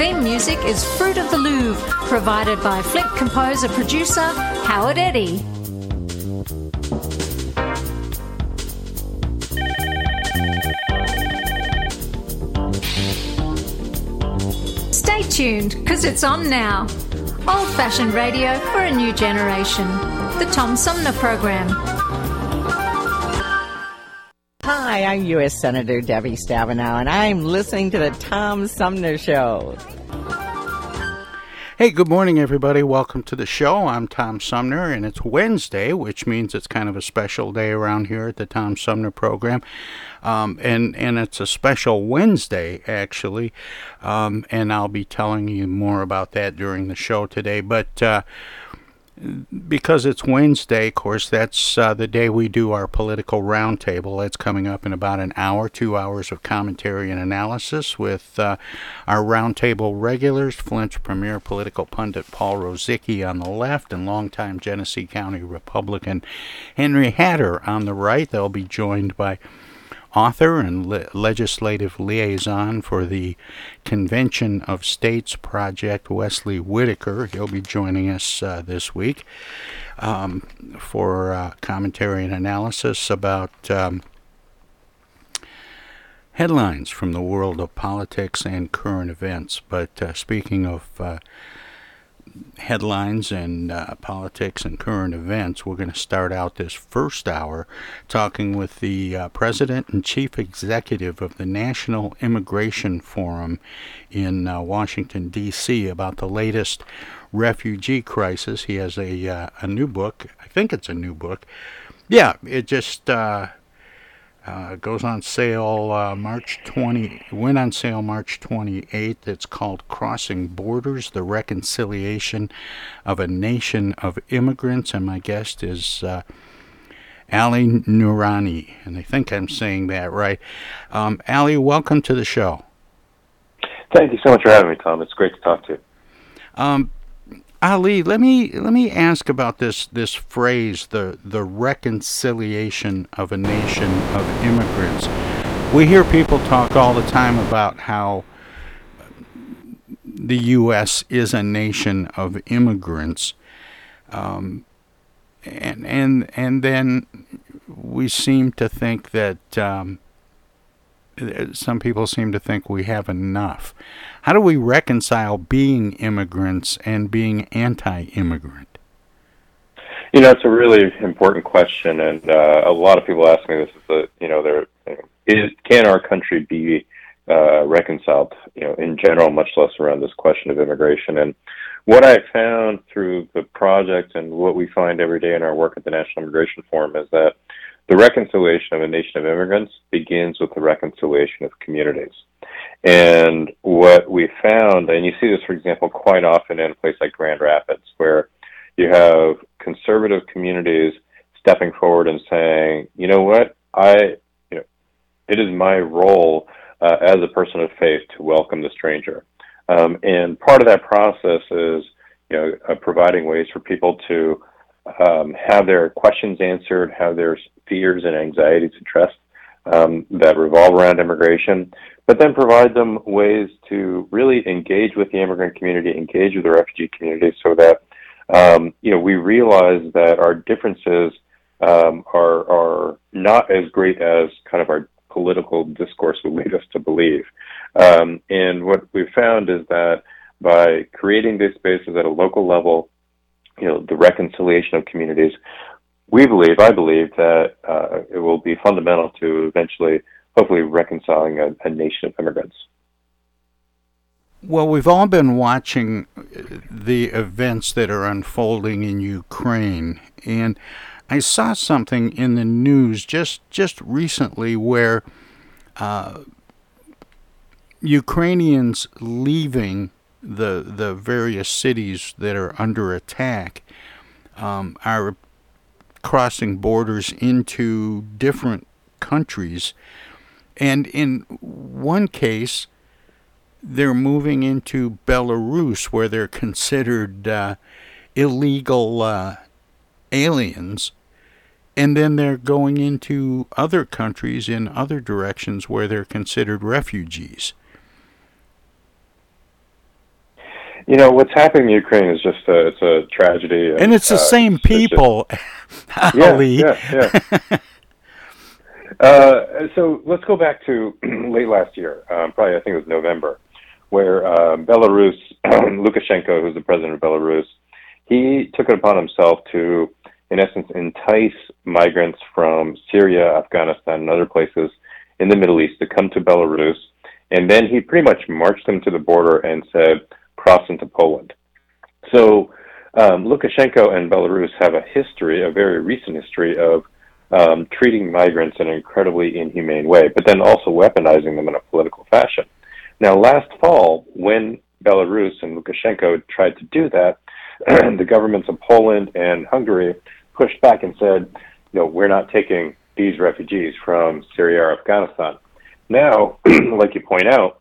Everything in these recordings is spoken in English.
Theme music is Fruit of the Louvre, provided by flick composer producer Howard Eddy. Stay tuned, because it's on now. Old fashioned radio for a new generation. The Tom Sumner Program. Hi, I'm U.S. Senator Debbie Stabenow, and I'm listening to the Tom Sumner Show. Hey, good morning, everybody. Welcome to the show. I'm Tom Sumner, and it's Wednesday, which means it's kind of a special day around here at the Tom Sumner program. Um, and, and it's a special Wednesday, actually. Um, and I'll be telling you more about that during the show today. But uh, because it's Wednesday, of course, that's uh, the day we do our political roundtable. That's coming up in about an hour, two hours of commentary and analysis with uh, our roundtable regulars, Flint's premier political pundit Paul Rozycki on the left and longtime Genesee County Republican Henry Hatter on the right. They'll be joined by author and le- legislative liaison for the Convention of States Project, Wesley Whitaker. He'll be joining us uh, this week um, for uh, commentary and analysis about um, headlines from the world of politics and current events. But uh, speaking of uh, headlines and uh, politics and current events, we're going to start out this first hour talking with the uh, president and chief executive of the National Immigration Forum in uh, Washington, D.C., about the latest refugee crisis. He has a, uh, a new book. I think it's a new book. Yeah, it just uh, goes on sale uh, March 20. Went on sale March 28th. It's called Crossing Borders: The Reconciliation of a Nation of Immigrants, and my guest is uh, Ali Noorani, and I think I'm saying that right. Um, Ali, welcome to the show. Thank you so much for having me, Tom. It's great to talk to you. Um, Ali, let me let me ask about this this phrase, the the reconciliation of a nation of immigrants. We hear people talk all the time about how the U.S. is a nation of immigrants, um, and and and then we seem to think that um, some people seem to think we have enough. How do we reconcile being immigrants and being anti-immigrant? You know, it's a really important question, and uh, a lot of people ask me this: is that you know, there is can our country be uh, reconciled? You know, in general, much less around this question of immigration. And what I found through the project and what we find every day in our work at the National Immigration Forum is that the reconciliation of a nation of immigrants begins with the reconciliation of communities. And what we found, and you see this, for example, quite often in a place like Grand Rapids, where you have conservative communities stepping forward and saying, you know what, I, you know, it is my role uh, as a person of faith to welcome the stranger. Um, and part of that process is, you know, uh, providing ways for people to um, have their questions answered, have their fears and anxieties addressed um, that revolve around immigration, but then provide them ways to really engage with the immigrant community, engage with the refugee community, so that um, you know we realize that our differences um, are are not as great as kind of our political discourse would lead us to believe. Um, and what we've found is that by creating these spaces at a local level, you know, the reconciliation of communities, we believe, I believe, that uh, it will be fundamental to eventually, hopefully, reconciling a, a nation of immigrants. Well, we've all been watching the events that are unfolding in Ukraine, and I saw something in the news just just recently where uh, Ukrainians leaving the the various cities that are under attack um, are crossing borders into different countries. And in one case, they're moving into Belarus, where they're considered uh, illegal uh, aliens. And then they're going into other countries in other directions where they're considered refugees. You know what's happening in Ukraine is just a, it's a tragedy, and, and it's the uh, same people. Just, yeah, yeah, yeah. uh, so let's go back to late last year. Um, probably I think it was November, where uh, Belarus, Lukashenko, who's the president of Belarus, he took it upon himself to, in essence, entice migrants from Syria, Afghanistan, and other places in the Middle East to come to Belarus, and then he pretty much marched them to the border and said cross into Poland. So um, Lukashenko and Belarus have a history, a very recent history of um, treating migrants in an incredibly inhumane way, but then also weaponizing them in a political fashion. Now, last fall, when Belarus and Lukashenko tried to do that, the governments of Poland and Hungary pushed back and said, you know, we're not taking these refugees from Syria or Afghanistan. Now, like you point out,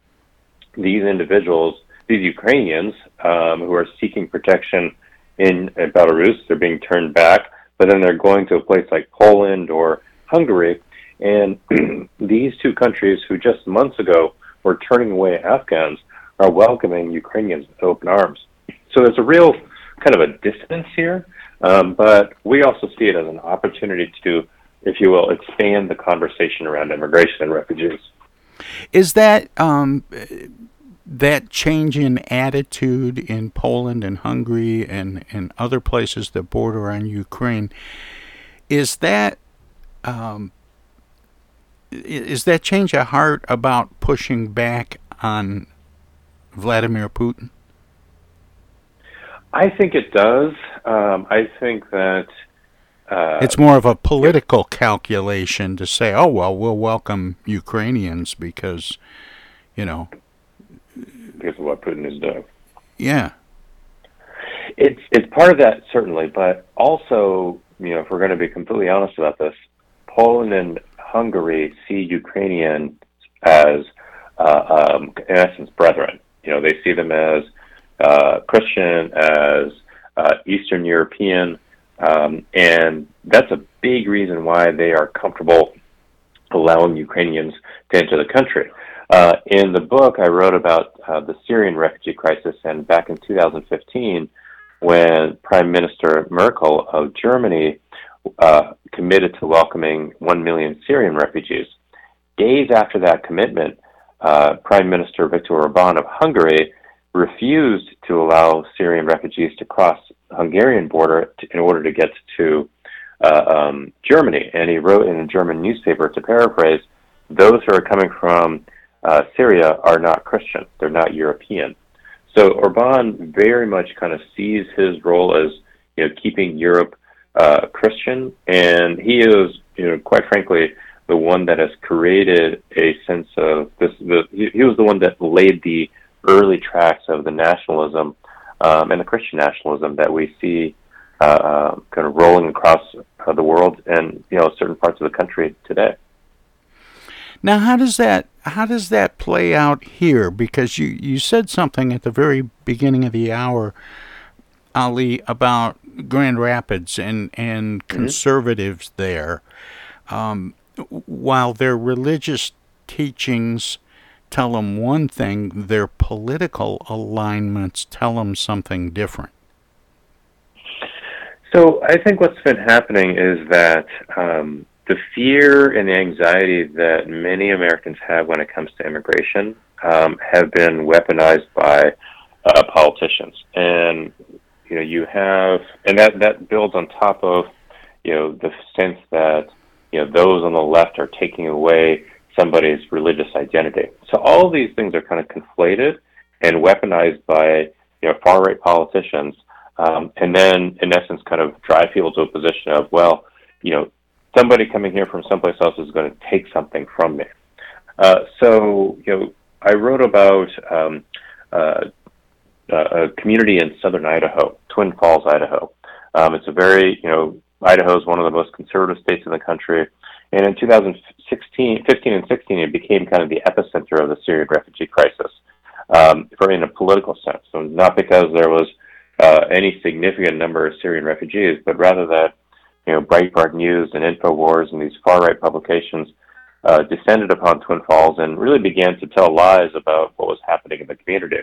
these individuals these Ukrainians um, who are seeking protection in, in Belarus, they're being turned back, but then they're going to a place like Poland or Hungary. And these two countries, who just months ago were turning away Afghans, are welcoming Ukrainians with open arms. So there's a real kind of a distance here, um, but we also see it as an opportunity to, if you will, expand the conversation around immigration and refugees. Is that um, that change in attitude in Poland and Hungary and, and other places that border on Ukraine, is that um, is that change of heart about pushing back on Vladimir Putin? I think it does. Um, I think that uh, it's more of a political calculation to say, "Oh well, we'll welcome Ukrainians because, you know, because of what Putin is doing. Yeah, it's it's part of that certainly, but also you know if we're going to be completely honest about this, Poland and Hungary see Ukrainians as uh, um, in essence brethren. You know they see them as uh, Christian, as uh, Eastern European, um, and that's a big reason why they are comfortable allowing Ukrainians to enter the country. Uh, in the book, I wrote about uh, the Syrian refugee crisis, and back in 2015, when Prime Minister Merkel of Germany uh, committed to welcoming 1 million Syrian refugees. Days after that commitment, uh, Prime Minister Viktor Orban of Hungary refused to allow Syrian refugees to cross the Hungarian border to, in order to get to uh, um, Germany. And he wrote in a German newspaper, to paraphrase, those who are coming from uh, Syria are not Christian. They're not European. So Orban very much kind of sees his role as you know keeping Europe uh, Christian, and he is you know quite frankly the one that has created a sense of this. The, he, was the one that laid the early tracks of the nationalism um, and the Christian nationalism that we see uh, uh, kind of rolling across uh, the world and you know certain parts of the country today. Now, how does that how does that play out here? Because you you said something at the very beginning of the hour, Ali, about Grand Rapids and and mm-hmm. conservatives there. Um, while their religious teachings tell them one thing, their political alignments tell them something different. So I think what's been happening is that um, the fear and the anxiety that many Americans have when it comes to immigration um, have been weaponized by uh, politicians, and you know you have, and that that builds on top of you know the sense that you know those on the left are taking away somebody's religious identity. So all these things are kind of conflated and weaponized by you know far right politicians, um, and then in essence kind of drive people to a position of well, you know somebody coming here from someplace else is going to take something from me. Uh, so, you know, I wrote about um, uh, uh, a community in southern Idaho, Twin Falls, Idaho. Um, it's a very, you know, Idaho is one of the most conservative states in the country. And in 2016, 15 and 16, it became kind of the epicenter of the Syrian refugee crisis, um, for in a political sense. So not because there was uh, any significant number of Syrian refugees, but rather that you know Breitbart News and Infowars and these far right publications uh, descended upon Twin Falls and really began to tell lies about what was happening in the community.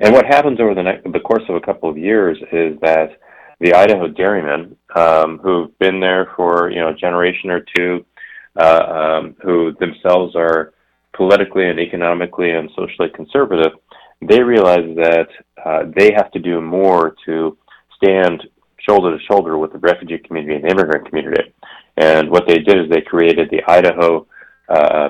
And what happens over the, the course of a couple of years is that the Idaho dairymen, um, who've been there for you know a generation or two, uh, um, who themselves are politically and economically and socially conservative, they realize that uh, they have to do more to stand shoulder to shoulder with the refugee community and the immigrant community. And what they did is they created the Idaho, uh,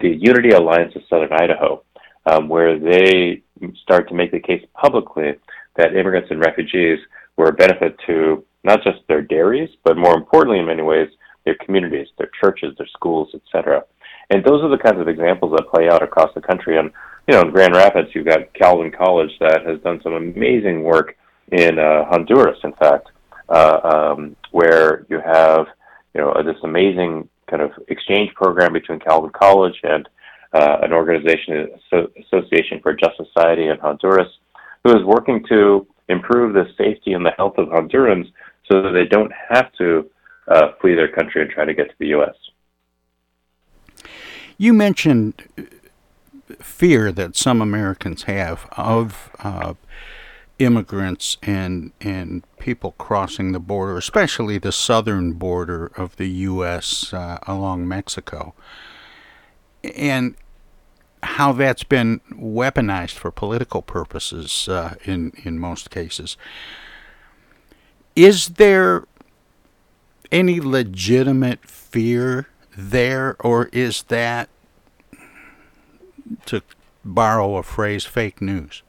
the Unity Alliance of Southern Idaho, um, where they start to make the case publicly that immigrants and refugees were a benefit to not just their dairies, but more importantly, in many ways, their communities, their churches, their schools, etc. And those are the kinds of examples that play out across the country. And you know, in Grand Rapids, you've got Calvin College that has done some amazing work in uh, Honduras, in fact, uh, um, where you have you know this amazing kind of exchange program between Calvin College and uh, an organization, Association for Just Society in Honduras, who is working to improve the safety and the health of Hondurans so that they don't have to uh, flee their country and try to get to the U.S. You mentioned fear that some Americans have of uh, immigrants and and people crossing the border, especially the southern border of the U.S. Uh, along Mexico, and how that's been weaponized for political purposes uh, in in most cases. Is there any legitimate fear there, or is that to borrow a phrase, fake news?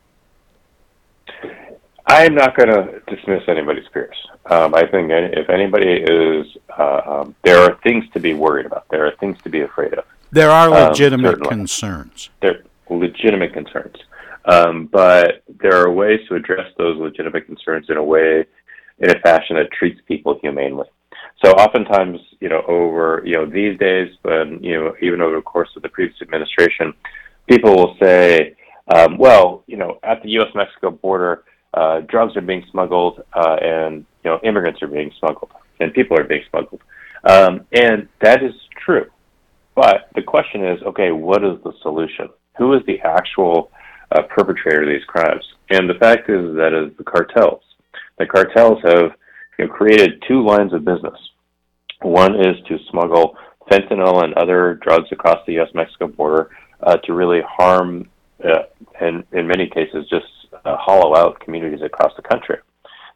I am not going to dismiss anybody's fears. Um, I think if anybody is, uh, um, there are things to be worried about. There are things to be afraid of. There are um, legitimate um, concerns. There are legitimate concerns. Um, but there are ways to address those legitimate concerns in a way, in a fashion that treats people humanely. So oftentimes, you know, over, you know, these days, but, you know, even over the course of the previous administration, people will say, um, well, you know, at the U.S.-Mexico border, uh, drugs are being smuggled uh, and, you know, immigrants are being smuggled and people are being smuggled. Um, and that is true. But the question is, okay, what is the solution? Who is the actual uh, perpetrator of these crimes? And the fact is that is the cartels. The cartels have you know, created two lines of business. One is to smuggle fentanyl and other drugs across the U.S.-Mexico border uh, to really harm uh, and in many cases just uh, hollow out communities across the country.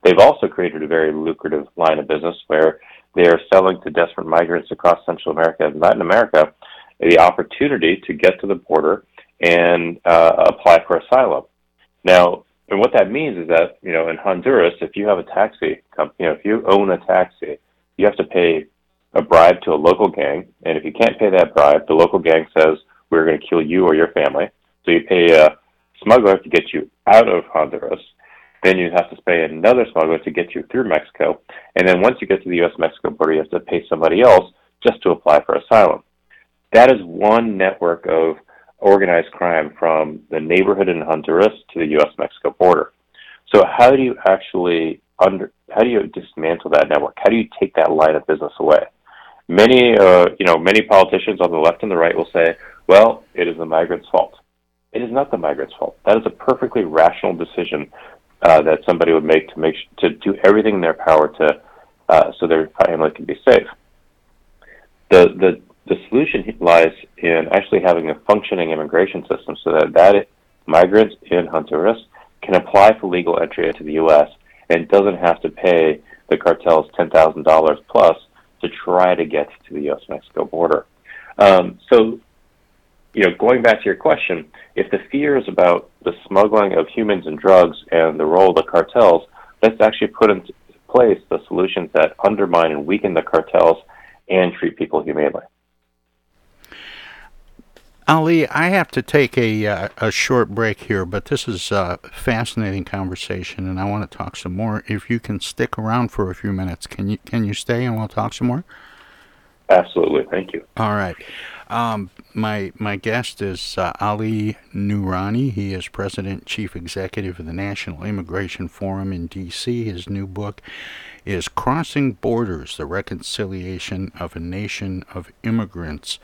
They've also created a very lucrative line of business where they are selling to desperate migrants across Central America and Latin America the opportunity to get to the border and uh, apply for asylum. Now, and what that means is that you know in Honduras, if you have a taxi company, you know, if you own a taxi, you have to pay a bribe to a local gang, and if you can't pay that bribe, the local gang says we're going to kill you or your family. So you pay a smuggler to get you out of Honduras. Then you have to pay another smuggler to get you through Mexico. And then once you get to the U.S. Mexico border, you have to pay somebody else just to apply for asylum. That is one network of organized crime from the neighborhood in Honduras to the U.S. Mexico border. So how do you actually under how do you dismantle that network? How do you take that line of business away? Many, uh, you know, many politicians on the left and the right will say, "Well, it is the migrants' fault." It is not the migrants' fault. That is a perfectly rational decision uh, that somebody would make to make to do everything in their power to uh, so their family can be safe. The the the solution lies in actually having a functioning immigration system so that that migrants in Honduras can apply for legal entry into the U.S. and doesn't have to pay the cartels ten thousand dollars plus to try to get to the U.S. Mexico border. Um, so, you know, going back to your question, if the fear is about the smuggling of humans and drugs and the role of the cartels, let's actually put into place the solutions that undermine and weaken the cartels and treat people humanely. Ali, I have to take a uh, a short break here, but this is a fascinating conversation, and I want to talk some more. If you can stick around for a few minutes, can you can you stay and we'll talk some more? Absolutely, thank you. All right. Um, my my guest is uh, Ali Noorani. He is president, chief executive of the National Immigration Forum in D.C. His new book is Crossing Borders: The Reconciliation of a Nation of Immigrants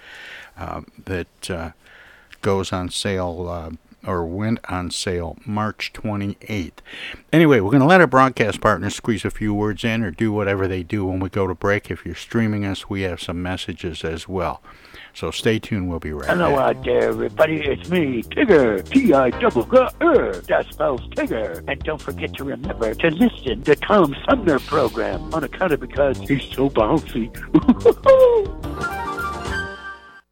uh, that uh, goes on sale uh, or went on sale March 28th. Anyway, we're going to let our broadcast partners squeeze a few words in or do whatever they do when we go to break. If you're streaming us, we have some messages as well. So stay tuned. We'll be right Hello back. out there, everybody. It's me, Tigger. T-I double G R. That spells Tigger. And don't forget to remember to listen to Tom Sumner program on account of because he's so bouncy.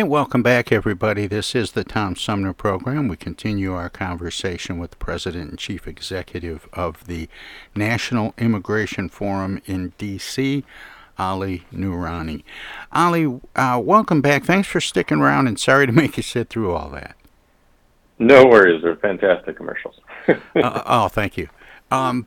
And welcome back, everybody. This is the Tom Sumner Program. We continue our conversation with the President and Chief Executive of the National Immigration Forum in D.C., Ali Noorani. Ali, uh, welcome back. Thanks for sticking around, and sorry to make you sit through all that. No worries. They're fantastic commercials. uh, oh, thank you. Um,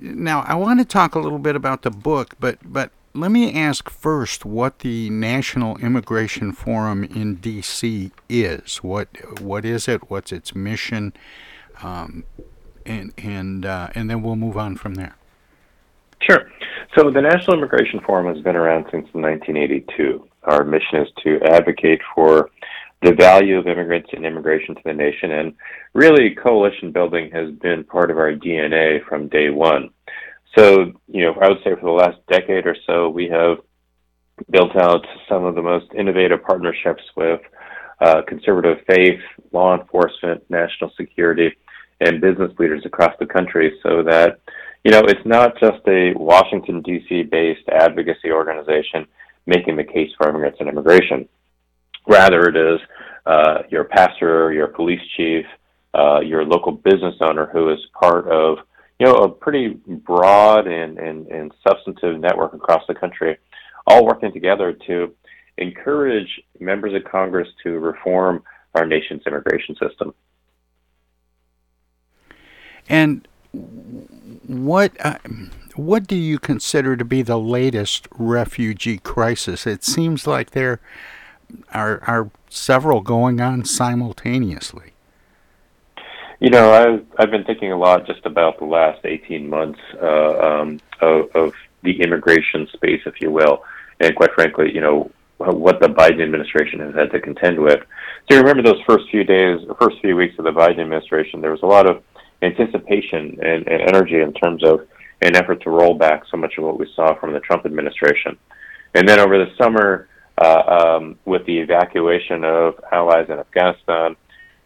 now, I want to talk a little bit about the book, but but let me ask first what the National Immigration Forum in D.C. is. What what is it? What's its mission? Um, and and uh, and then we'll move on from there. Sure. So the National Immigration Forum has been around since 1982. Our mission is to advocate for the value of immigrants and immigration to the nation, and really coalition building has been part of our DNA from day one. So, you know, I would say for the last decade or so, we have built out some of the most innovative partnerships with uh, conservative faith, law enforcement, national security, and business leaders across the country so that, you know, it's not just a Washington, D.C. based advocacy organization making the case for immigrants and immigration. Rather, it is uh, your pastor, your police chief, uh, your local business owner who is part of you know, a pretty broad and, and, and substantive network across the country, all working together to encourage members of Congress to reform our nation's immigration system. And what uh, what do you consider to be the latest refugee crisis? It seems like there are are several going on simultaneously. You know, I've I've been thinking a lot just about the last eighteen months uh, um, of, of the immigration space, if you will, and quite frankly, you know what the Biden administration has had to contend with. So you remember those first few days, first few weeks of the Biden administration, there was a lot of anticipation and, and energy in terms of an effort to roll back so much of what we saw from the Trump administration. And then over the summer, uh, um, with the evacuation of allies in Afghanistan,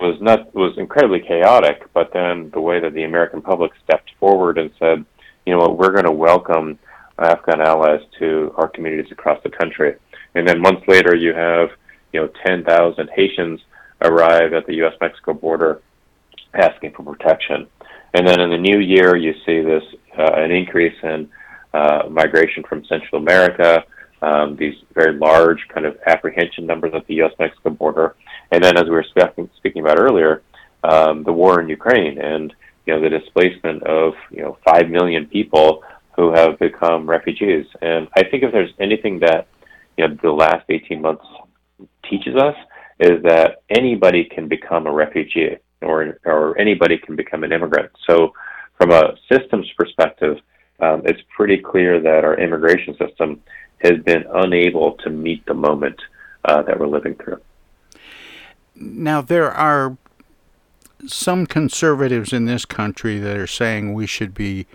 was not was incredibly chaotic. But then the way that the American public stepped forward and said, you know what, we're going to welcome Afghan allies to our communities across the country. And then months later, you have you know 10,000 Haitians arrive at the U.S. Mexico border asking for protection. And then in the new year, you see this uh, an increase in uh, migration from Central America, um, these very large kind of apprehension numbers at the U.S. Mexico border. And then, as we were speaking, speaking about earlier, um, the war in Ukraine and you know the displacement of you know five million people who have become refugees. And I think if there's anything that you know the last 18 months teaches us is that anybody can become a refugee or or anybody can become an immigrant. So from a systems perspective, um, it's pretty clear that our immigration system has been unable to meet the moment uh, that we're living through. Now, there are some conservatives in this country that are saying we should be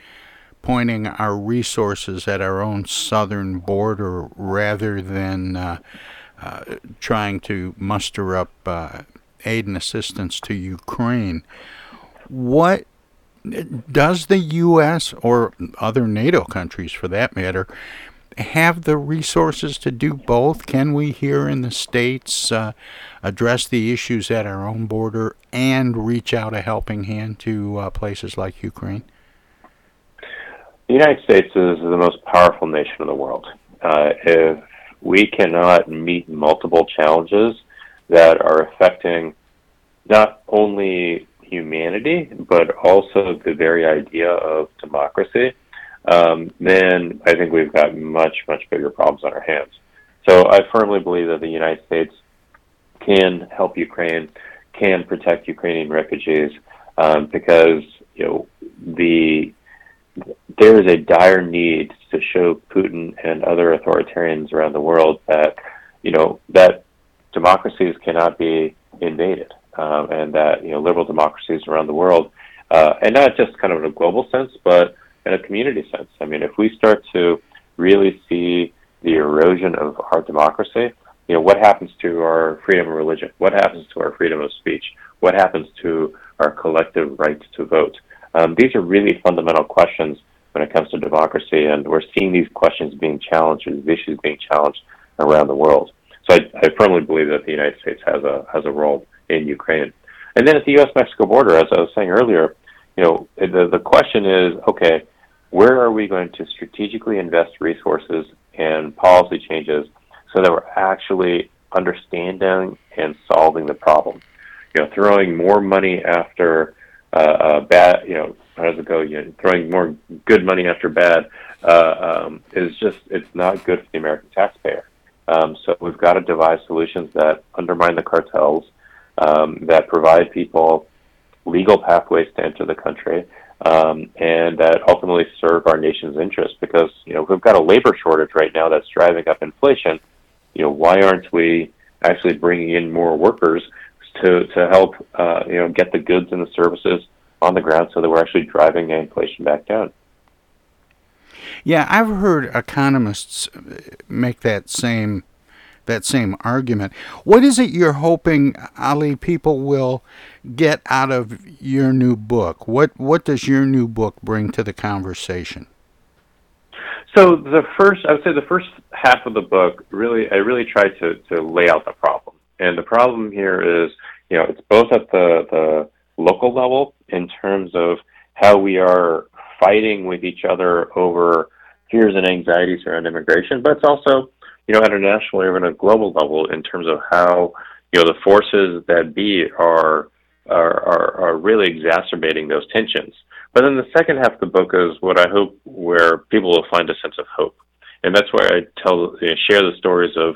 pointing our resources at our own southern border rather than uh, uh, trying to muster up uh, aid and assistance to Ukraine. What does the U.S. or other NATO countries, for that matter, have the resources to do both? Can we here in the States uh, address the issues at our own border and reach out a helping hand to uh, places like Ukraine? The United States is the most powerful nation in the world. Uh, if we cannot meet multiple challenges that are affecting not only humanity, but also the very idea of democracy, um, then I think we've got much, much bigger problems on our hands. So I firmly believe that the United States can help Ukraine, can protect Ukrainian refugees, um, because you know the there is a dire need to show Putin and other authoritarians around the world that you know that democracies cannot be invaded, um, and that you know liberal democracies around the world, uh, and not just kind of in a global sense, but in a community sense. I mean, if we start to really see the erosion of our democracy, you know, what happens to our freedom of religion? What happens to our freedom of speech? What happens to our collective right to vote? Um, these are really fundamental questions when it comes to democracy, and we're seeing these questions being challenged, these issues being challenged around the world. So I, I firmly believe that the United States has a has a role in Ukraine. And then at the U.S.-Mexico border, as I was saying earlier, you know, the the question is, okay, where are we going to strategically invest resources and policy changes so that we're actually understanding and solving the problem? You know, throwing more money after uh, uh, bad, you know, how does it go? You know, throwing more good money after bad uh, um, is just it's not good for the American taxpayer. Um, so we've got to devise solutions that undermine the cartels, um, that provide people legal pathways to enter the country, um, and that ultimately serve our nation's interests. Because you know we've got a labor shortage right now that's driving up inflation. You know why aren't we actually bringing in more workers to to help uh, you know get the goods and the services on the ground so that we're actually driving inflation back down? Yeah, I've heard economists make that same that same argument. What is it you're hoping, Ali, people will get out of your new book? What what does your new book bring to the conversation? So the first, I would say, the first half of the book really, I really tried to to lay out the problem, and the problem here is, you know, it's both at the the local level in terms of how we are fighting with each other over fears and anxieties around immigration, but it's also, you know, at a national or even a global level in terms of how, you know, the forces that be are are, are, are really exacerbating those tensions. But then the second half of the book is what I hope where people will find a sense of hope. And that's where I tell, you know, share the stories of,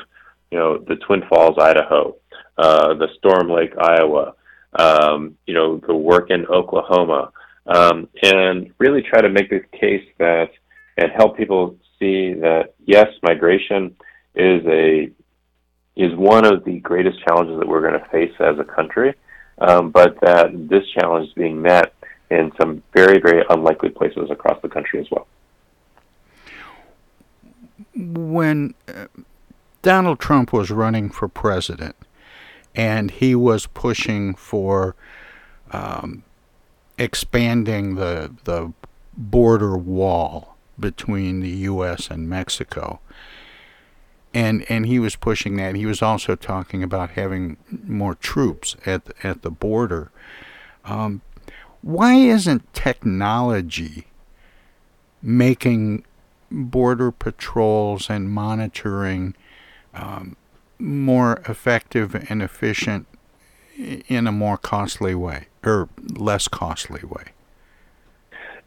you know, the Twin Falls, Idaho, uh, the Storm Lake, Iowa, um, you know, the work in Oklahoma, um, and really try to make the case that and help people see that yes, migration is a is one of the greatest challenges that we're going to face as a country, um, but that this challenge is being met in some very very unlikely places across the country as well. When uh, Donald Trump was running for president, and he was pushing for um, expanding the the border wall between the U.S. and Mexico. And and he was pushing that. He was also talking about having more troops at at the border. Um, why isn't technology making border patrols and monitoring um, more effective and efficient in a more costly way or less costly way?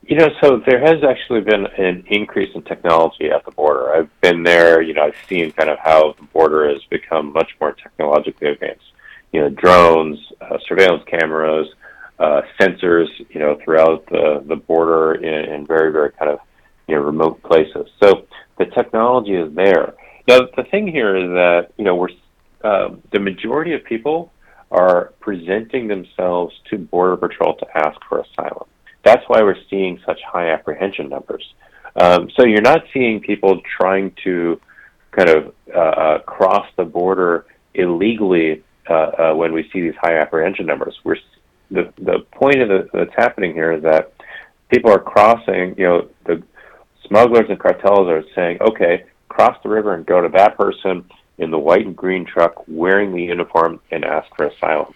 You know, so there has actually been an increase in technology at the border. I've been there, you know, I've seen kind of how the border has become much more technologically advanced. You know, drones, uh, surveillance cameras, uh, sensors, you know, throughout the, the border in, in very, very kind of, you know, remote places. So the technology is there. Now, the thing here is that, you know, we're, uh, the majority of people are presenting themselves to Border Patrol to ask for asylum. That's why we're seeing such high apprehension numbers. Um, so you're not seeing people trying to kind of uh, uh, cross the border illegally uh, uh, when we see these high apprehension numbers. We're the the point of the, that's happening here is that people are crossing. You know, the smugglers and cartels are saying, okay, cross the river and go to that person in the white and green truck wearing the uniform and ask for asylum.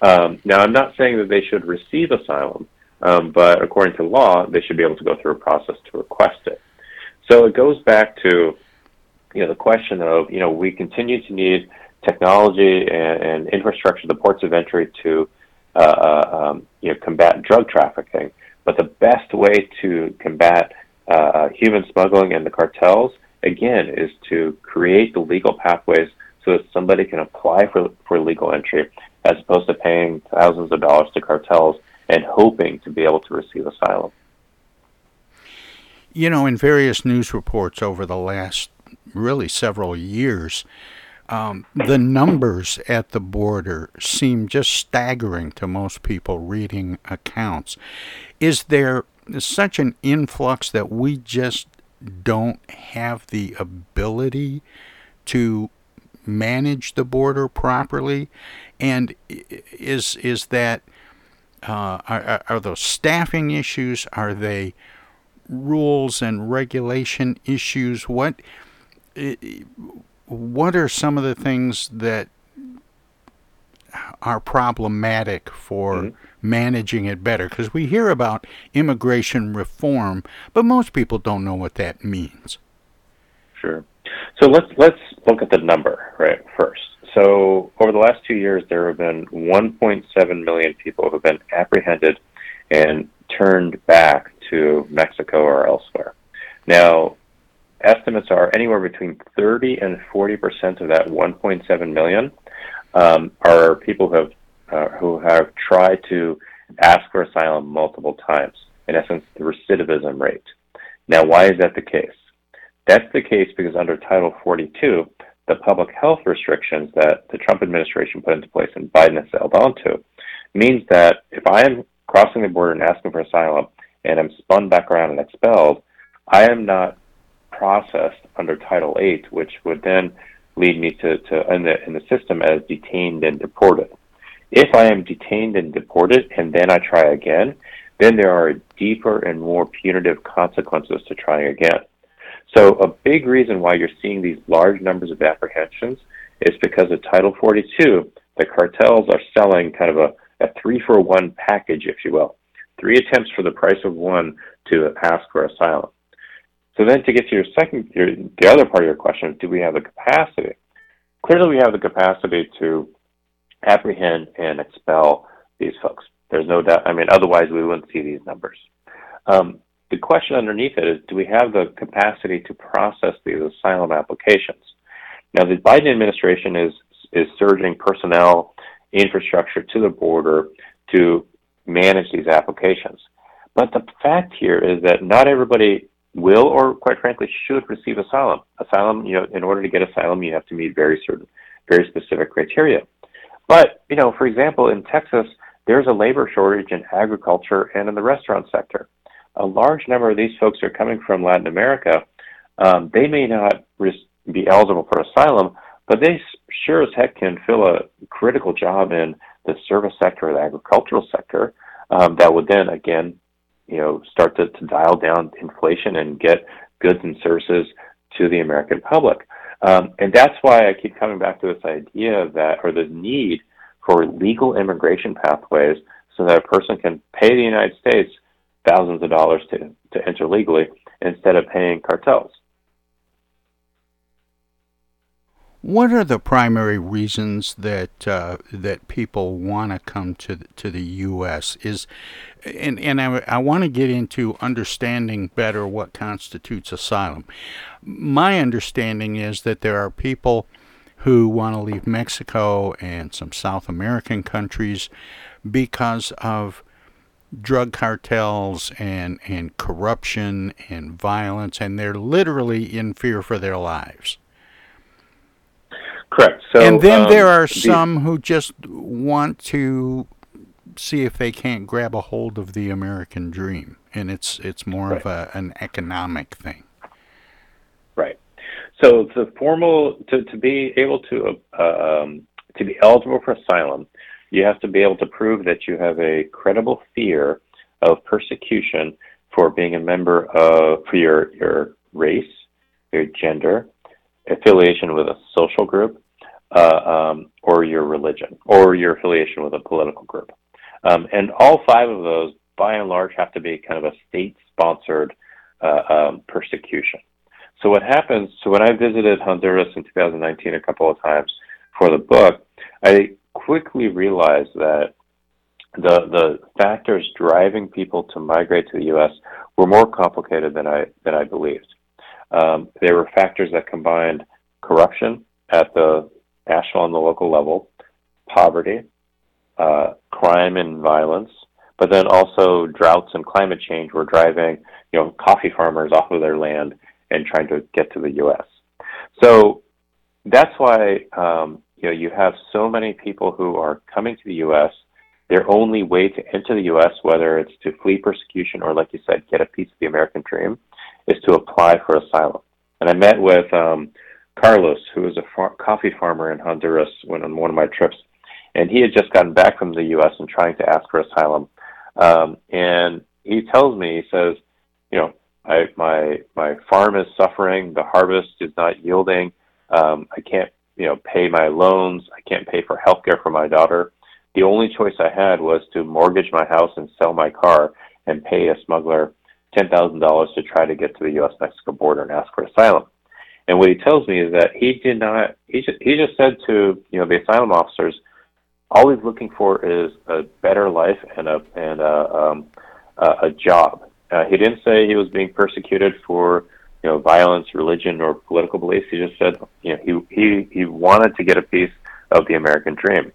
Um, now, I'm not saying that they should receive asylum, um, but according to law, they should be able to go through a process to request it. So it goes back to you know the question of you know we continue to need technology and, and infrastructure, the ports of entry to uh, uh, um, you know combat drug trafficking. But the best way to combat uh, human smuggling and the cartels again is to create the legal pathways so that somebody can apply for for legal entry as opposed to paying thousands of dollars to cartels and hoping to be able to receive asylum. You know, in various news reports over the last really several years, um, the numbers at the border seem just staggering to most people reading accounts. Is there such an influx that we just don't have the ability to manage the border properly? And is is that uh, are, are those staffing issues? Are they rules and regulation issues? What what are some of the things that are problematic for mm-hmm. managing it better? Because we hear about immigration reform, but most people don't know what that means. Sure. So let's let's look at the number right first. So over the last two years, there have been 1.7 million people who have been apprehended and turned back to Mexico or elsewhere. Now, estimates are anywhere between 30 and 40 percent of that 1.7 million um, are people who have uh, who have tried to ask for asylum multiple times. In essence, the recidivism rate. Now, why is that the case? That's the case because under Title 42, the public health restrictions that the Trump administration put into place and Biden has held on to means that if I am crossing the border and asking for asylum and I'm spun back around and expelled, I am not processed under Title VIII, which would then lead me to, to in, the, in the system as detained and deported. If I am detained and deported and then I try again, then there are deeper and more punitive consequences to trying again. So a big reason why you're seeing these large numbers of apprehensions is because of Title 42. The cartels are selling kind of a, a three for one package, if you will. Three attempts for the price of one to ask for asylum. So then to get to your second, your, the other part of your question, do we have the capacity? Clearly we have the capacity to apprehend and expel these folks. There's no doubt. I mean, otherwise we wouldn't see these numbers. Um, the question underneath it is, do we have the capacity to process these asylum applications? Now, the Biden administration is is surging personnel infrastructure to the border to manage these applications. But the fact here is that not everybody will or quite frankly should receive asylum. Asylum, you know, in order to get asylum you have to meet very certain very specific criteria. But, you know, for example, in Texas, there's a labor shortage in agriculture and in the restaurant sector a large number of these folks are coming from Latin America. Um, they may not res- be eligible for asylum, but they sure as heck can fill a critical job in the service sector or the agricultural sector um, that would then again, you know, start to, to dial down inflation and get goods and services to the American public. Um, and that's why I keep coming back to this idea that, or the need for legal immigration pathways so that a person can pay the United States thousands of dollars to, to enter legally instead of paying cartels. What are the primary reasons that uh, that people want to come to the, to the U.S. is, and and I, I want to get into understanding better what constitutes asylum. My understanding is that there are people who want to leave Mexico and some South American countries because of drug cartels and, and corruption and violence, and they're literally in fear for their lives. Correct. So, and then um, there are some who just want to see if they can't grab a hold of the American dream, and it's it's more right. of a, an economic thing. Right. So the formal to, to be able to uh, um, to be eligible for asylum, you have to be able to prove that you have a credible fear of persecution for being a member of for your your race, your gender, affiliation with a social group, uh, um, or your religion, or your affiliation with a political group. Um, and all five of those, by and large, have to be kind of a state-sponsored uh, um, persecution. So what happens? So when I visited Honduras in 2019 a couple of times for the book, I quickly realized that the the factors driving people to migrate to the U.S. were more complicated than I than I believed. Um, there were factors that combined corruption at the national and the local level, poverty, uh, crime and violence, but then also droughts and climate change were driving you know coffee farmers off of their land and trying to get to the U.S. So that's why um, you know, you have so many people who are coming to the U.S. Their only way to enter the U.S., whether it's to flee persecution or, like you said, get a piece of the American dream, is to apply for asylum. And I met with um, Carlos, who is a far- coffee farmer in Honduras, when on one of my trips, and he had just gotten back from the U.S. and trying to ask for asylum Um, and he tells me, he says, you know, I, my my farm is suffering. The harvest is not yielding. Um, I can't, you know, pay my loans. I can't pay for health care for my daughter. The only choice I had was to mortgage my house and sell my car and pay a smuggler ten thousand dollars to try to get to the U.S. Mexico border and ask for asylum. And what he tells me is that he did not. He just, he just said to you know the asylum officers, all he's looking for is a better life and a and a um, a job. Uh, he didn't say he was being persecuted for you know violence, religion, or political beliefs. He just said you know he he he wanted to get a piece of the American dream,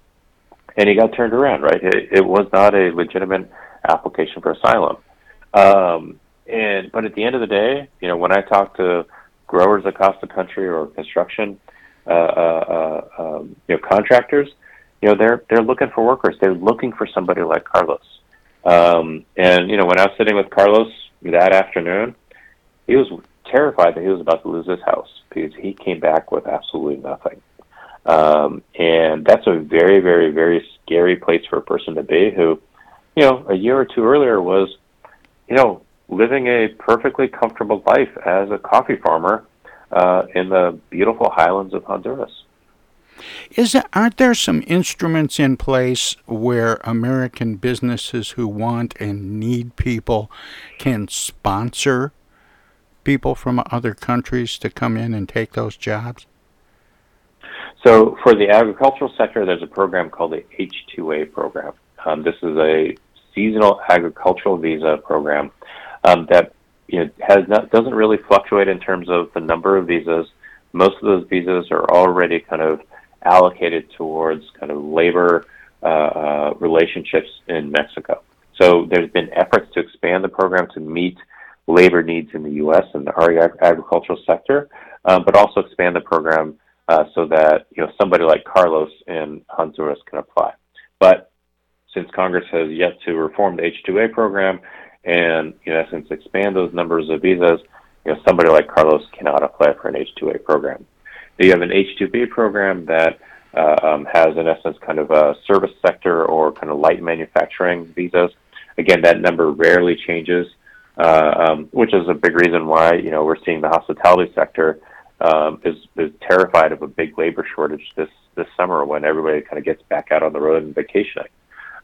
and he got turned around. Right, it, it was not a legitimate application for asylum. Um, and but at the end of the day, you know, when I talk to growers across the country or construction, uh, uh, uh, um, you know, contractors, you know, they're they're looking for workers. They're looking for somebody like Carlos. Um, and you know, when I was sitting with Carlos that afternoon, he was terrified that he was about to lose his house because he came back with absolutely nothing. Um, and that's a very, very, very scary place for a person to be who, you know, a year or two earlier was, you know, living a perfectly comfortable life as a coffee farmer uh, in the beautiful highlands of Honduras. Is there, aren't there some instruments in place where American businesses who want and need people can sponsor people from other countries to come in and take those jobs? So, for the agricultural sector, there's a program called the H-2A program. Um, this is a seasonal agricultural visa program um, that you know, has not doesn't really fluctuate in terms of the number of visas. Most of those visas are already kind of allocated towards kind of labor uh, uh, relationships in Mexico. So there's been efforts to expand the program to meet labor needs in the U.S. and the ag- agricultural sector, um, but also expand the program uh, so that you know somebody like Carlos in Honduras can apply. But since Congress has yet to reform the H-2A program and in essence expand those numbers of visas, you know somebody like Carlos cannot apply for an H-2A program. You have an H-2B program that uh, um, has, in essence, kind of a service sector or kind of light manufacturing visas. Again, that number rarely changes, um, which is a big reason why you know we're seeing the hospitality sector um, is is terrified of a big labor shortage this this summer when everybody kind of gets back out on the road and vacationing.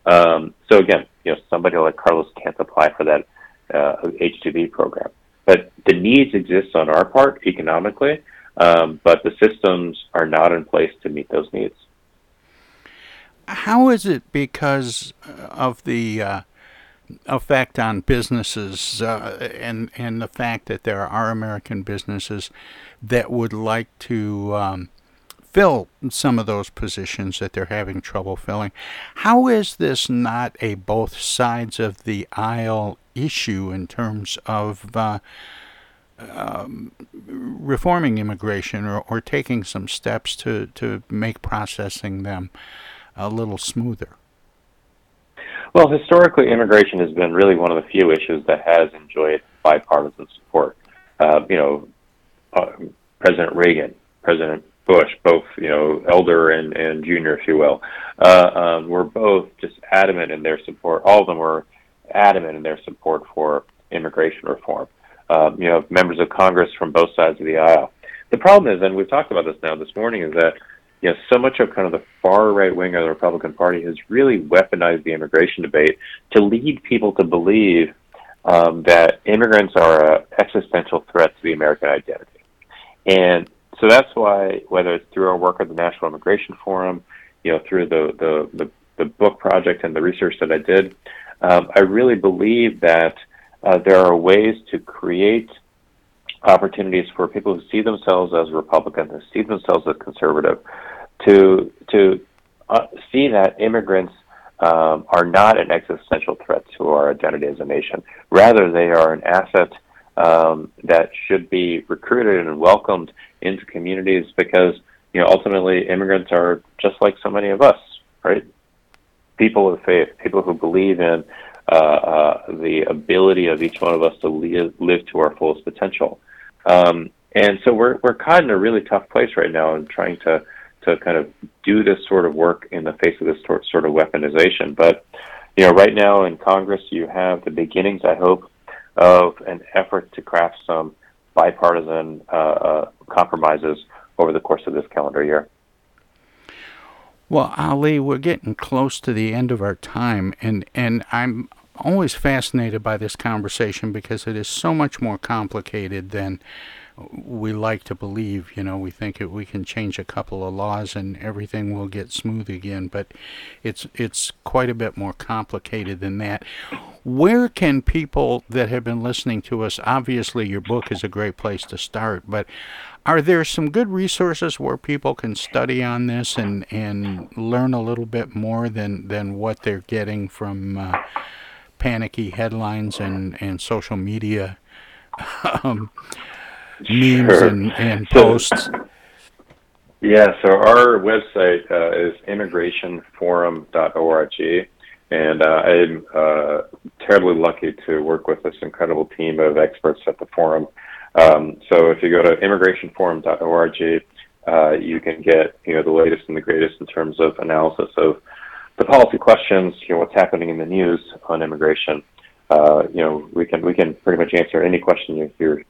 Um, so again, you know, somebody like Carlos can't apply for that uh, H-2B program, but the needs exist on our part economically um, but the systems are not in place to meet those needs. How is it because of the uh, effect on businesses uh, and and the fact that there are American businesses that would like to um, fill some of those positions that they're having trouble filling? How is this not a both sides of the aisle issue in terms of uh, um, reforming immigration or, or taking some steps to, to make processing them a little smoother? Well, historically, immigration has been really one of the few issues that has enjoyed bipartisan support. Uh, you know, uh, President Reagan, President Bush, both you know, elder and, and junior, if you will, uh, um, were both just adamant in their support. All of them were adamant in their support for immigration reform um, you know, members of Congress from both sides of the aisle. The problem is, and we've talked about this now this morning, is that you know so much of kind of the far right wing of the Republican Party has really weaponized the immigration debate to lead people to believe um, that immigrants are an existential threat to the American identity, and so that's why whether it's through our work at the National Immigration Forum, you know, through the the the, the book project and the research that I did, um, I really believe that uh, there are ways to create opportunities for people who see themselves as Republican, who see themselves as conservative, to to uh, see that immigrants um, are not an existential threat to our identity as a nation. Rather, they are an asset um, that should be recruited and welcomed into communities because you know ultimately immigrants are just like so many of us, right? People of faith, people who believe in uh, uh, the ability of each one of us to live, live to our fullest potential. Um, and so we're we're caught in a really tough place right now in trying to to kind of do this sort of work in the face of this sort of weaponization. But you know, right now in Congress, you have the beginnings, I hope, of an effort to craft some bipartisan uh, uh, compromises over the course of this calendar year. Well, Ali, we're getting close to the end of our time, and, and I'm always fascinated by this conversation because it is so much more complicated than we like to believe. You know, we think it, we can change a couple of laws and everything will get smooth again, but it's it's quite a bit more complicated than that. Where can people that have been listening to us? Obviously, your book is a great place to start, but are there some good resources where people can study on this and and learn a little bit more than than what they're getting from uh, panicky headlines and and social media? um, memes Sure. and, and So- posts. Yeah, so our website uh, is immigrationforum.org, and uh, I'm uh, terribly lucky to work with this incredible team of experts at the forum. Um, so if you go to immigrationforum.org, uh, you can get you know the latest and the greatest in terms of analysis of the policy questions, you know what's happening in the news on immigration. Uh, you know we can we can pretty much answer any question you, you're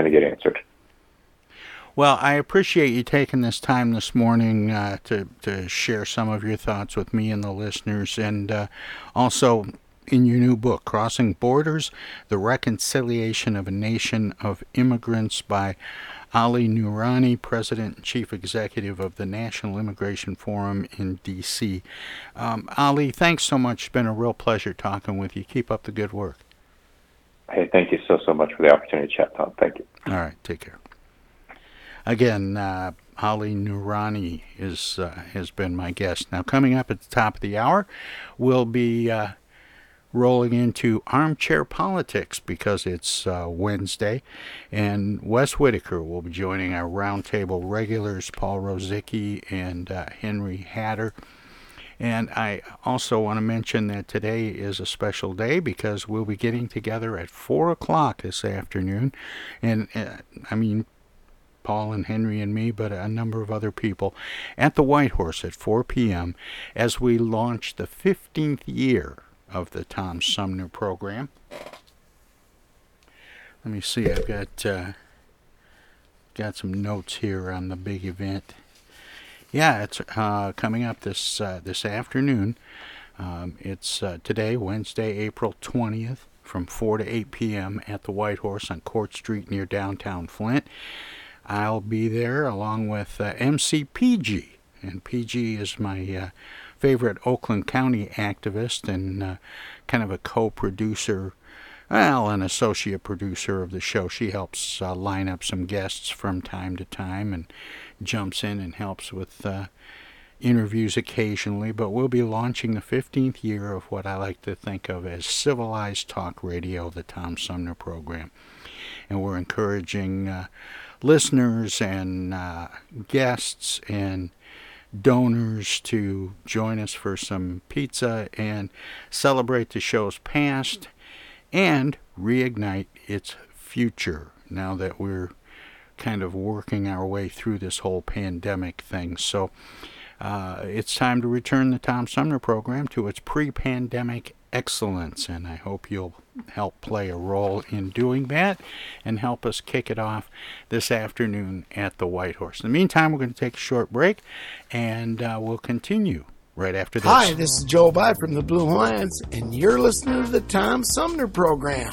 you're to get answered. Well, I appreciate you taking this time this morning uh, to to share some of your thoughts with me and the listeners, and uh, also in your new book, Crossing Borders: The Reconciliation of a Nation of Immigrants by Ali Noorani, President and Chief Executive of the National Immigration Forum in D.C. Um, Ali, thanks so much. It's been a real pleasure talking with you. Keep up the good work. Hey, thank you so so much for the opportunity to chat, Tom. Thank you. All right, take care. Again, uh, Ali Noorani is uh, has been my guest. Now, coming up at the top of the hour, we'll be uh, rolling into armchair politics because it's uh, Wednesday, and Wes Whitaker will be joining our roundtable regulars, Paul Rozycki and uh, Henry Hatter. And I also want to mention that today is a special day because we'll be getting together at 4 o'clock this afternoon. And uh, I mean, Paul and Henry and me, but a number of other people at the White Horse at 4 p.m. as we launch the 15th year of the Tom Sumner program. Let me see, I've got uh, got some notes here on the big event. Yeah, it's uh, coming up this uh, this afternoon. Um, it's uh, today, Wednesday, April 20th, from 4 to 8 p.m. at the White Horse on Court Street near downtown Flint. I'll be there along with uh, MCPG, and PG is my uh, favorite Oakland County activist and uh, kind of a co-producer, well, an associate producer of the show. She helps uh, line up some guests from time to time and jumps in and helps with uh, interviews occasionally. But we'll be launching the 15th year of what I like to think of as civilized talk radio, the Tom Sumner program, and we're encouraging. Uh, listeners and uh, guests and donors to join us for some pizza and celebrate the show's past and reignite its future now that we're kind of working our way through this whole pandemic thing. So uh, it's time to return the Tom Sumner program to its pre pandemic excellence, and I hope you'll help play a role in doing that and help us kick it off this afternoon at the White Horse. In the meantime, we're going to take a short break and uh, we'll continue right after this. Hi, this is Joe By from the Blue Lions, and you're listening to the Tom Sumner Program.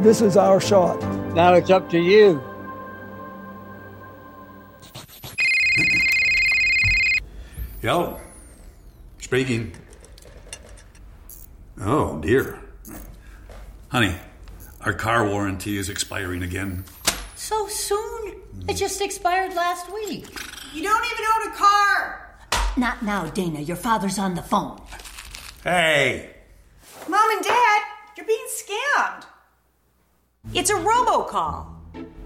This is our shot. Now it's up to you. Hello. Speaking. Oh, dear. Honey, our car warranty is expiring again. So soon? It just expired last week. You don't even own a car. Not now, Dana. Your father's on the phone. Hey! Mom and Dad, you're being scammed. It's a robocall.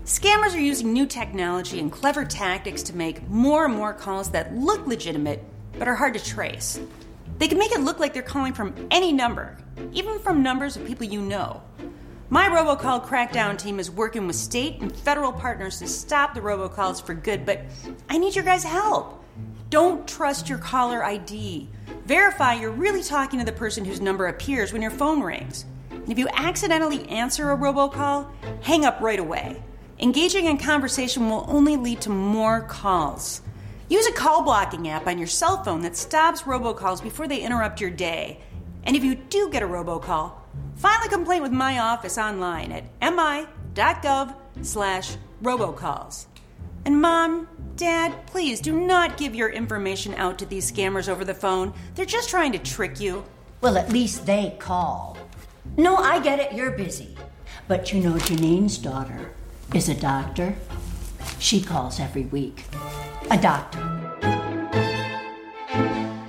Scammers are using new technology and clever tactics to make more and more calls that look legitimate but are hard to trace. They can make it look like they're calling from any number, even from numbers of people you know. My robocall crackdown team is working with state and federal partners to stop the robocalls for good, but I need your guys' help. Don't trust your caller ID. Verify you're really talking to the person whose number appears when your phone rings. If you accidentally answer a robocall, hang up right away. Engaging in conversation will only lead to more calls. Use a call blocking app on your cell phone that stops robocalls before they interrupt your day. And if you do get a robocall, file a complaint with my office online at mi.gov slash robocalls. And mom, dad, please do not give your information out to these scammers over the phone. They're just trying to trick you. Well, at least they call. No, I get it. You're busy. But you know, Janine's daughter is a doctor. She calls every week. A doctor.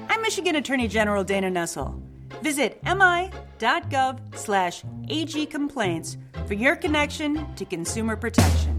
I'm Michigan Attorney General Dana Nessel. Visit mi.gov slash agcomplaints for your connection to consumer protection.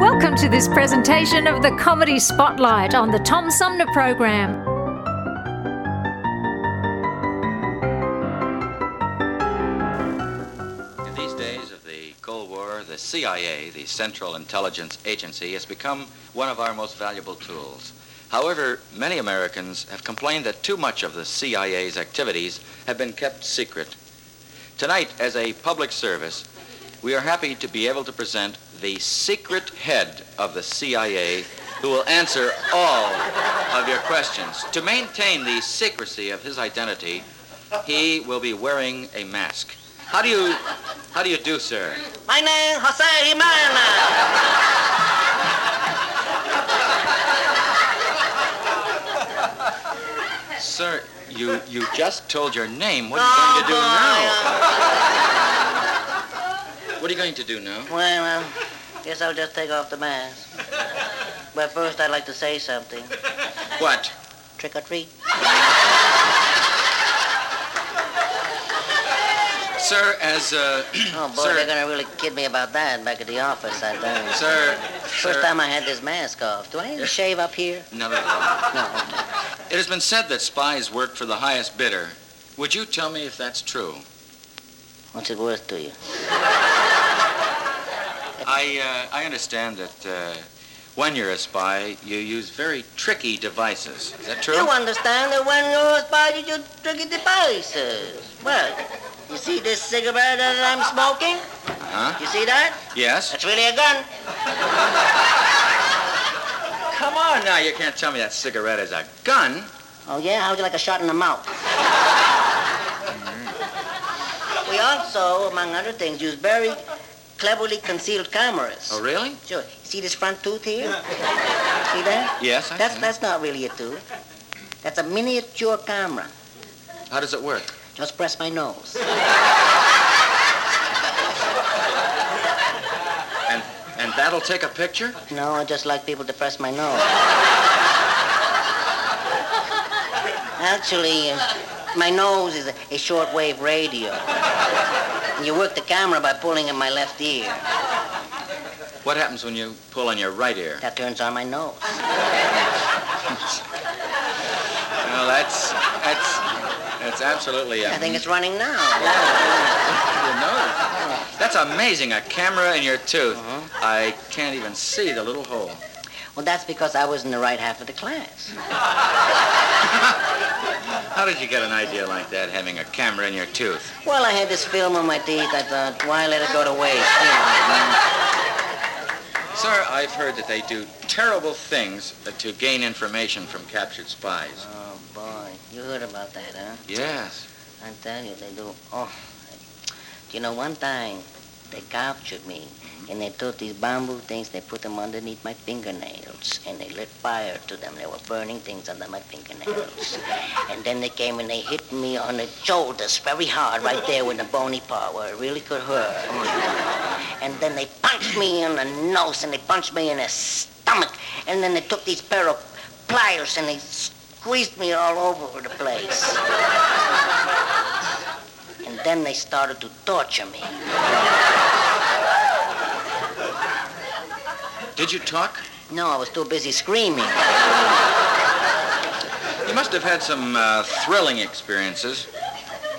Welcome to this presentation of the Comedy Spotlight on the Tom Sumner Program. In these days of the Cold War, the CIA, the Central Intelligence Agency, has become one of our most valuable tools. However, many Americans have complained that too much of the CIA's activities have been kept secret. Tonight, as a public service, we are happy to be able to present the secret head of the CIA who will answer all of your questions. To maintain the secrecy of his identity, he will be wearing a mask. How do you how do you do, sir? My name is Jose Jimenez. Sir, you you just told your name. What are you going to do now? Oh, What are you going to do now? Well, well, guess I'll just take off the mask. But first, I'd like to say something. What? Trick or treat. Sir, as uh, Oh boy, sir, they're gonna really kid me about that back at the office. I don't. Sir, First sir. time I had this mask off. Do I need to shave up here? At all. No. It has been said that spies work for the highest bidder. Would you tell me if that's true? What's it worth to you? I uh, I understand that uh, when you're a spy, you use very tricky devices. Is that true? You understand that when you're a spy, you use tricky devices. Well, you see this cigarette that I'm smoking? Huh? You see that? Yes? That's really a gun. Come on now, you can't tell me that cigarette is a gun. Oh, yeah? How'd you like a shot in the mouth? we also, among other things, use very cleverly concealed cameras. Oh, really? Sure. See this front tooth here? see that? Yes, I That's, see. that's not really a tooth. That's a miniature camera. How does it work? Just press my nose. And and that'll take a picture? No, I just like people to press my nose. Actually, uh, my nose is a, a shortwave radio. And you work the camera by pulling in my left ear. What happens when you pull on your right ear? That turns on my nose. Well, that's that's that's absolutely. I um, think it's running now. You know, that's amazing. A camera in your tooth. Uh-huh. I can't even see the little hole. Well, that's because I was in the right half of the class. How did you get an idea like that, having a camera in your tooth? Well, I had this film on my teeth. I thought, uh, why let it go to waste? You know. Sir, I've heard that they do terrible things uh, to gain information from captured spies. Oh, boy. You heard about that, huh? Yes. I tell you, they do. Oh, do you know, one time they captured me, and they took these bamboo things, they put them underneath my fingernails, and they lit fire to them. They were burning things under my fingernails. and then they came and they hit me on the shoulders very hard, right there with the bony part where it really could hurt. And then they punched me in the nose, and they punched me in the stomach, and then they took these pair of pliers and they squeezed me all over the place. And then they started to torture me. Did you talk? No, I was too busy screaming. You must have had some uh, thrilling experiences.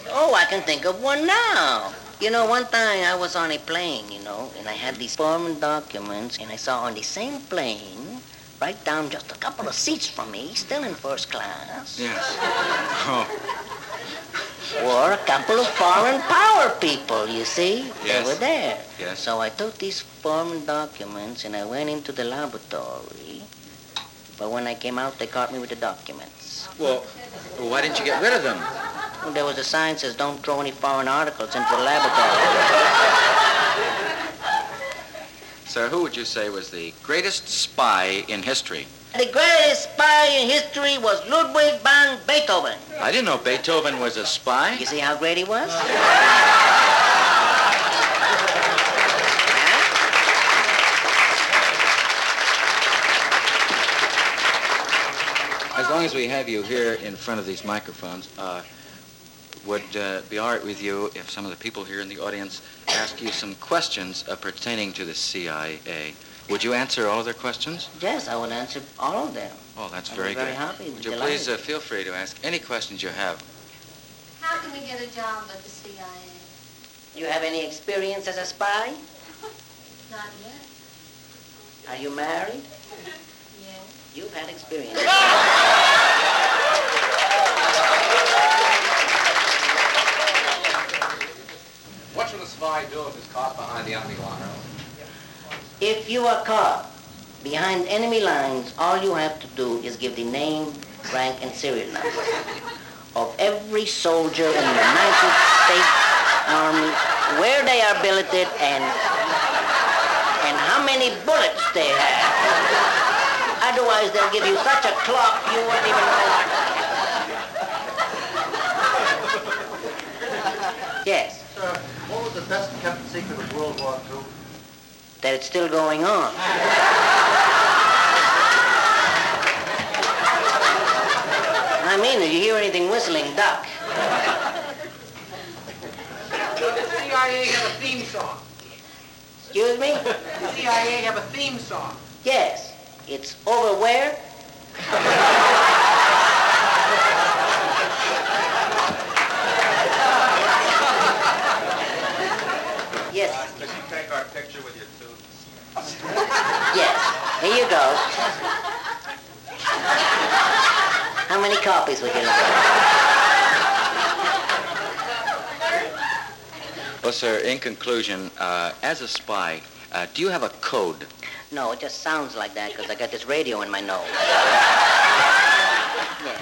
Oh, I can think of one now. You know, one time I was on a plane, you know, and I had these foreign documents, and I saw on the same plane, right down just a couple of seats from me, still in first class, Yes. Oh, were a couple of foreign power people, you see. Yes. They were there. Yes. So I took these foreign documents and I went into the laboratory. But when I came out, they caught me with the documents. well, why didn't you get rid of them? Well, there was a sign that says don't throw any foreign articles into the laboratory. Sir, who would you say was the greatest spy in history? The greatest spy in history was Ludwig van Beethoven. I didn't know Beethoven was a spy. You see how great he was? As long as we have you here in front of these microphones, uh, would uh, be all right with you if some of the people here in the audience ask you some questions uh, pertaining to the CIA? Would you answer all of their questions? Yes, I would answer all of them. Oh, that's I'd very be very good. happy, Would you delighted. please uh, feel free to ask any questions you have? How can we get a job at the CIA? You have any experience as a spy? Not yet. Are you married? Yes. You've had experience. What should a spy do if he's caught behind the enemy line? If you are caught behind enemy lines, all you have to do is give the name, rank, and serial number of every soldier in the United States Army, where they are billeted, and and how many bullets they have. Otherwise, they'll give you such a clock you won't even know. Yes, Sir, what was the best kept secret of World War II? That it's still going on. I mean, if you hear anything whistling, duck. The CIA have a theme song? Excuse me? The CIA have a theme song. Yes. It's over where? picture with your tubes. yes, here you go. How many copies would you like? Well, sir, in conclusion, uh, as a spy, uh, do you have a code? No, it just sounds like that because I got this radio in my nose. yeah.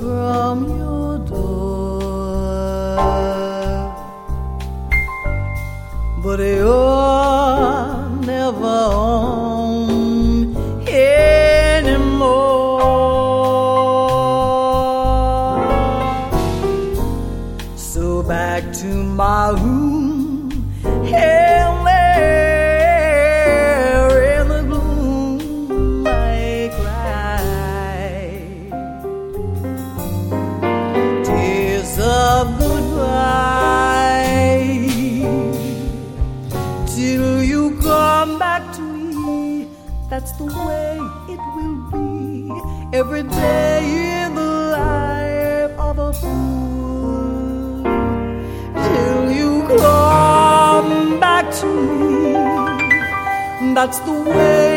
From your That's the way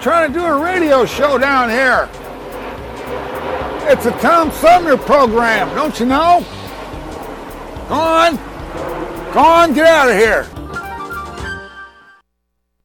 Trying to do a radio show down here. It's a Tom Sumner program, don't you know? Go on. Go on, get out of here.